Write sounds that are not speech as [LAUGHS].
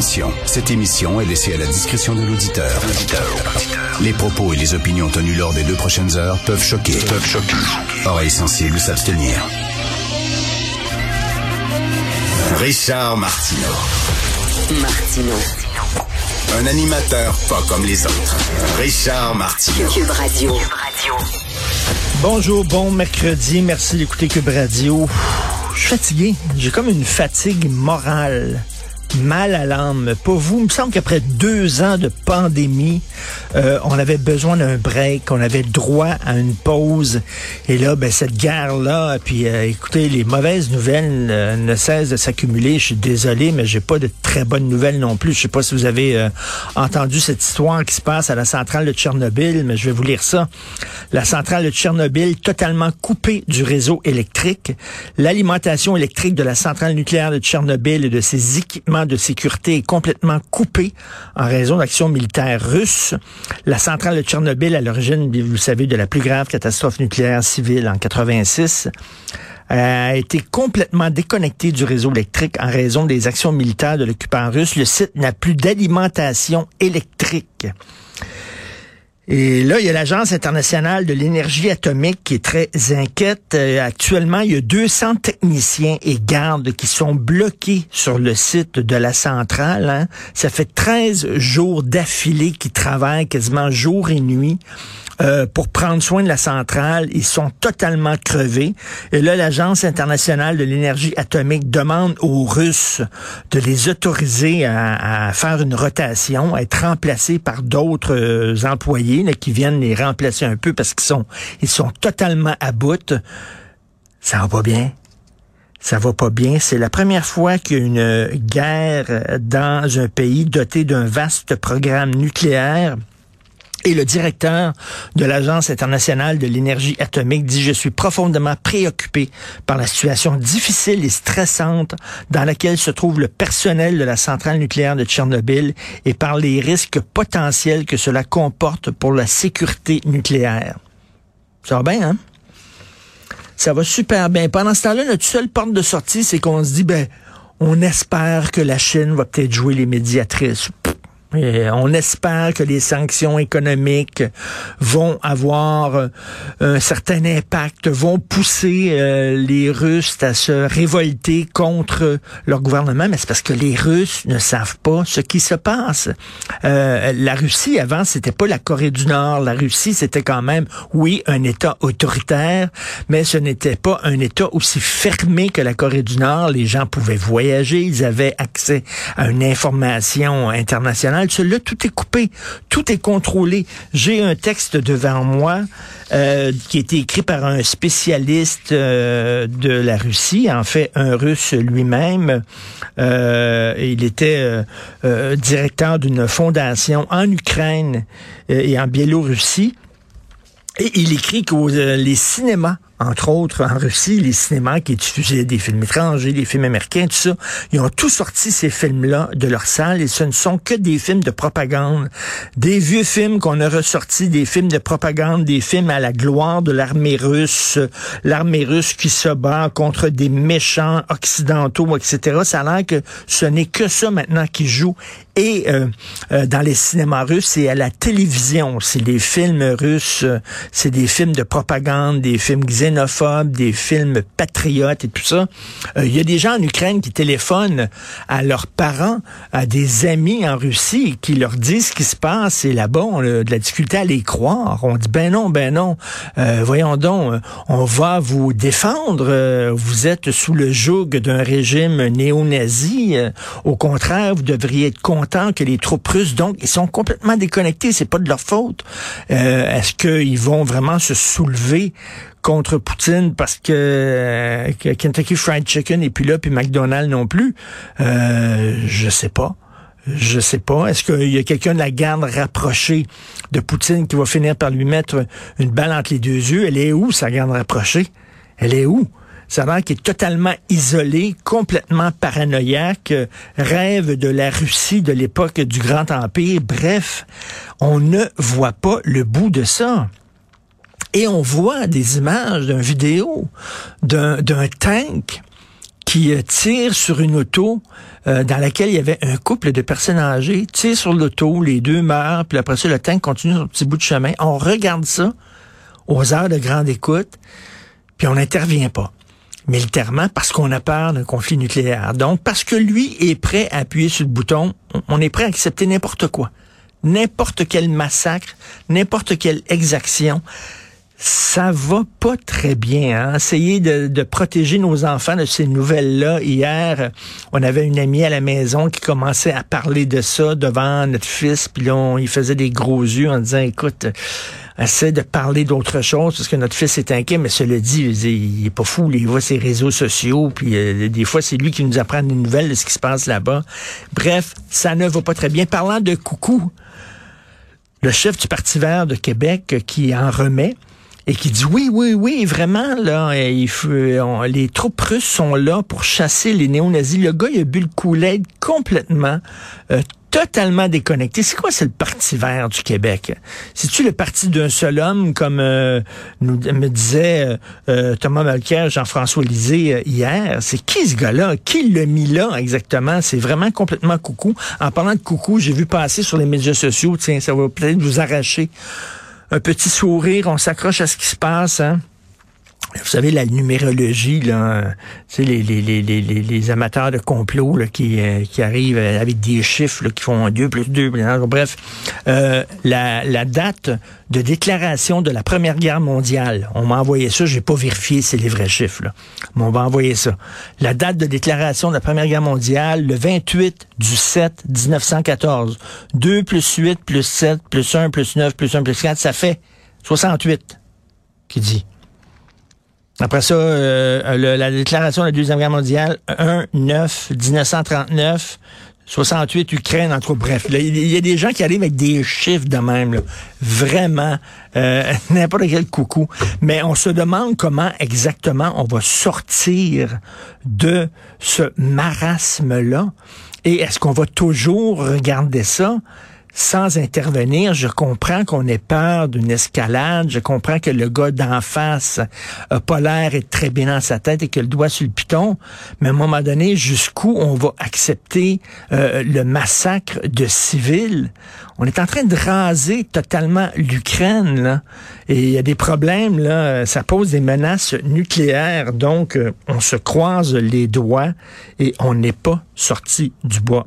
Attention, cette émission est laissée à la discrétion de l'auditeur. Les propos et les opinions tenues lors des deux prochaines heures peuvent choquer. Peuvent choquer. Oreilles sensibles s'abstenir. Richard Martineau. Martino. Un animateur pas comme les autres. Richard Martineau. Cube Radio. Bonjour, bon mercredi. Merci d'écouter Cube Radio. Je suis fatigué. J'ai comme une fatigue morale mal à l'âme. Pour vous, il me semble qu'après deux ans de pandémie, euh, on avait besoin d'un break, on avait droit à une pause. Et là, ben, cette guerre-là, puis euh, écoutez, les mauvaises nouvelles euh, ne cessent de s'accumuler. Je suis désolé, mais j'ai pas de très bonnes nouvelles non plus. Je sais pas si vous avez entendu cette histoire qui se passe à la centrale de Tchernobyl, mais je vais vous lire ça. La centrale de Tchernobyl totalement coupée du réseau électrique. L'alimentation électrique de la centrale nucléaire de Tchernobyl et de ses équipements de sécurité est complètement coupé en raison d'actions militaires russes. La centrale de Tchernobyl, à l'origine, vous le savez, de la plus grave catastrophe nucléaire civile en 86, a été complètement déconnectée du réseau électrique en raison des actions militaires de l'occupant russe. Le site n'a plus d'alimentation électrique. Et là, il y a l'Agence internationale de l'énergie atomique qui est très inquiète. Euh, actuellement, il y a 200 techniciens et gardes qui sont bloqués sur le site de la centrale. Hein. Ça fait 13 jours d'affilée qu'ils travaillent quasiment jour et nuit. Euh, pour prendre soin de la centrale. Ils sont totalement crevés. Et là, l'Agence internationale de l'énergie atomique demande aux Russes de les autoriser à, faire une rotation, à être remplacés par d'autres euh, employés qui viennent les remplacer un peu parce qu'ils sont, ils sont totalement à bout. Ça va pas bien ça va pas bien. C'est la première fois qu'il y a une guerre dans un pays doté d'un vaste programme nucléaire. Et le directeur de l'Agence internationale de l'énergie atomique dit, je suis profondément préoccupé par la situation difficile et stressante dans laquelle se trouve le personnel de la centrale nucléaire de Tchernobyl et par les risques potentiels que cela comporte pour la sécurité nucléaire. Ça va bien, hein? Ça va super bien. Pendant ce temps-là, notre seule porte de sortie, c'est qu'on se dit, ben, on espère que la Chine va peut-être jouer les médiatrices on espère que les sanctions économiques vont avoir euh, un certain impact, vont pousser euh, les Russes à se révolter contre leur gouvernement, mais c'est parce que les Russes ne savent pas ce qui se passe. Euh, la Russie, avant, c'était pas la Corée du Nord. La Russie, c'était quand même, oui, un État autoritaire, mais ce n'était pas un État aussi fermé que la Corée du Nord. Les gens pouvaient voyager, ils avaient accès à une information internationale tout est coupé, tout est contrôlé. J'ai un texte devant moi euh, qui a été écrit par un spécialiste euh, de la Russie, en fait un Russe lui-même. Euh, il était directeur d'une fondation en Ukraine et en Biélorussie. Et il écrit que les cinémas entre autres en Russie, les cinémas qui diffusaient des films étrangers, des films américains, tout ça, ils ont tout sorti ces films-là de leur salle. Et ce ne sont que des films de propagande, des vieux films qu'on a ressortis, des films de propagande, des films à la gloire de l'armée russe, l'armée russe qui se bat contre des méchants occidentaux, etc. Ça a l'air que ce n'est que ça maintenant qui joue et euh, euh, dans les cinémas russes et à la télévision. C'est des films russes, euh, c'est des films de propagande, des films xénophobes, des films patriotes et tout ça. Il y a des gens en Ukraine qui téléphonent à leurs parents, à des amis en Russie, qui leur disent ce qui se passe. Et là-bas, on a de la difficulté à les croire. On dit, ben non, ben non, voyons donc, on va vous défendre. vous êtes sous le joug d'un régime néo-nazi. au contraire, vous devriez être que les troupes russes, donc, ils sont complètement déconnectés. C'est pas de leur faute. Euh, est-ce qu'ils vont vraiment se soulever contre Poutine parce que, euh, Kentucky Fried Chicken et puis là, puis McDonald's non plus? Euh, je sais pas. Je sais pas. Est-ce qu'il y a quelqu'un de la garde rapprochée de Poutine qui va finir par lui mettre une balle entre les deux yeux? Elle est où, sa garde rapprochée? Elle est où? Ça a qui est totalement isolé, complètement paranoïaque, rêve de la Russie de l'époque du Grand Empire. Bref, on ne voit pas le bout de ça. Et on voit des images d'une vidéo d'un tank qui euh, tire sur une auto euh, dans laquelle il y avait un couple de personnes âgées, tire sur l'auto, les deux meurent, puis après ça, le tank continue son petit bout de chemin. On regarde ça aux heures de grande écoute, puis on n'intervient pas militairement parce qu'on a peur d'un conflit nucléaire. Donc, parce que lui est prêt à appuyer sur le bouton, on est prêt à accepter n'importe quoi. N'importe quel massacre, n'importe quelle exaction ça va pas très bien. Hein? Essayer de, de, protéger nos enfants de ces nouvelles-là. Hier, on avait une amie à la maison qui commençait à parler de ça devant notre fils, puis là, il faisait des gros yeux en disant, écoute, essaie de parler d'autre chose parce que notre fils est inquiet, mais cela dit, il, est pas fou, il voit ses réseaux sociaux, puis euh, des fois, c'est lui qui nous apprend des nouvelles de ce qui se passe là-bas. Bref, ça ne va pas très bien. Parlant de coucou, le chef du Parti vert de Québec qui en remet, et qui dit oui, oui, oui, vraiment, là, il faut, les troupes russes sont là pour chasser les néo-nazis. Le gars, il a bu le coup complètement, euh, totalement déconnecté. C'est quoi, c'est le Parti vert du Québec? C'est-tu le parti d'un seul homme, comme euh, nous, me disait euh, Thomas Mulcair, Jean-François Lisée hier? C'est qui ce gars-là? Qui l'a mis là exactement? C'est vraiment complètement coucou. En parlant de coucou, j'ai vu passer sur les médias sociaux, tiens, ça va peut-être vous arracher un petit sourire, on s'accroche à ce qui se passe. Hein? Vous savez, la numérologie, là, les, les, les, les, amateurs de complot euh, qui arrivent avec des chiffres qui font 2 plus 2. Bref, euh, la, la date de déclaration de la Première Guerre mondiale, on m'a envoyé ça, j'ai pas vérifié c'est les vrais chiffres, là, mais on va envoyer ça. La date de déclaration de la Première Guerre mondiale, le 28 du 7 1914. 2 plus 8 plus 7 plus 1 plus 9 plus 1 plus 4, ça fait 68, qui dit. Après ça, euh, la déclaration de la Deuxième Guerre mondiale, 1, 9, 1939, 68, Ukraine, entre bref. Il y a des gens qui arrivent avec des chiffres de même, là. vraiment, euh, [LAUGHS] n'importe quel coucou. Mais on se demande comment exactement on va sortir de ce marasme-là. Et est-ce qu'on va toujours regarder ça? Sans intervenir. Je comprends qu'on ait peur d'une escalade. Je comprends que le gars d'en face a pas l'air est très bien dans sa tête et que le doigt sur le piton. Mais à un moment donné, jusqu'où on va accepter euh, le massacre de civils? On est en train de raser totalement l'Ukraine. Et il y a des problèmes, là. Ça pose des menaces nucléaires. Donc, euh, on se croise les doigts et on n'est pas sorti du bois.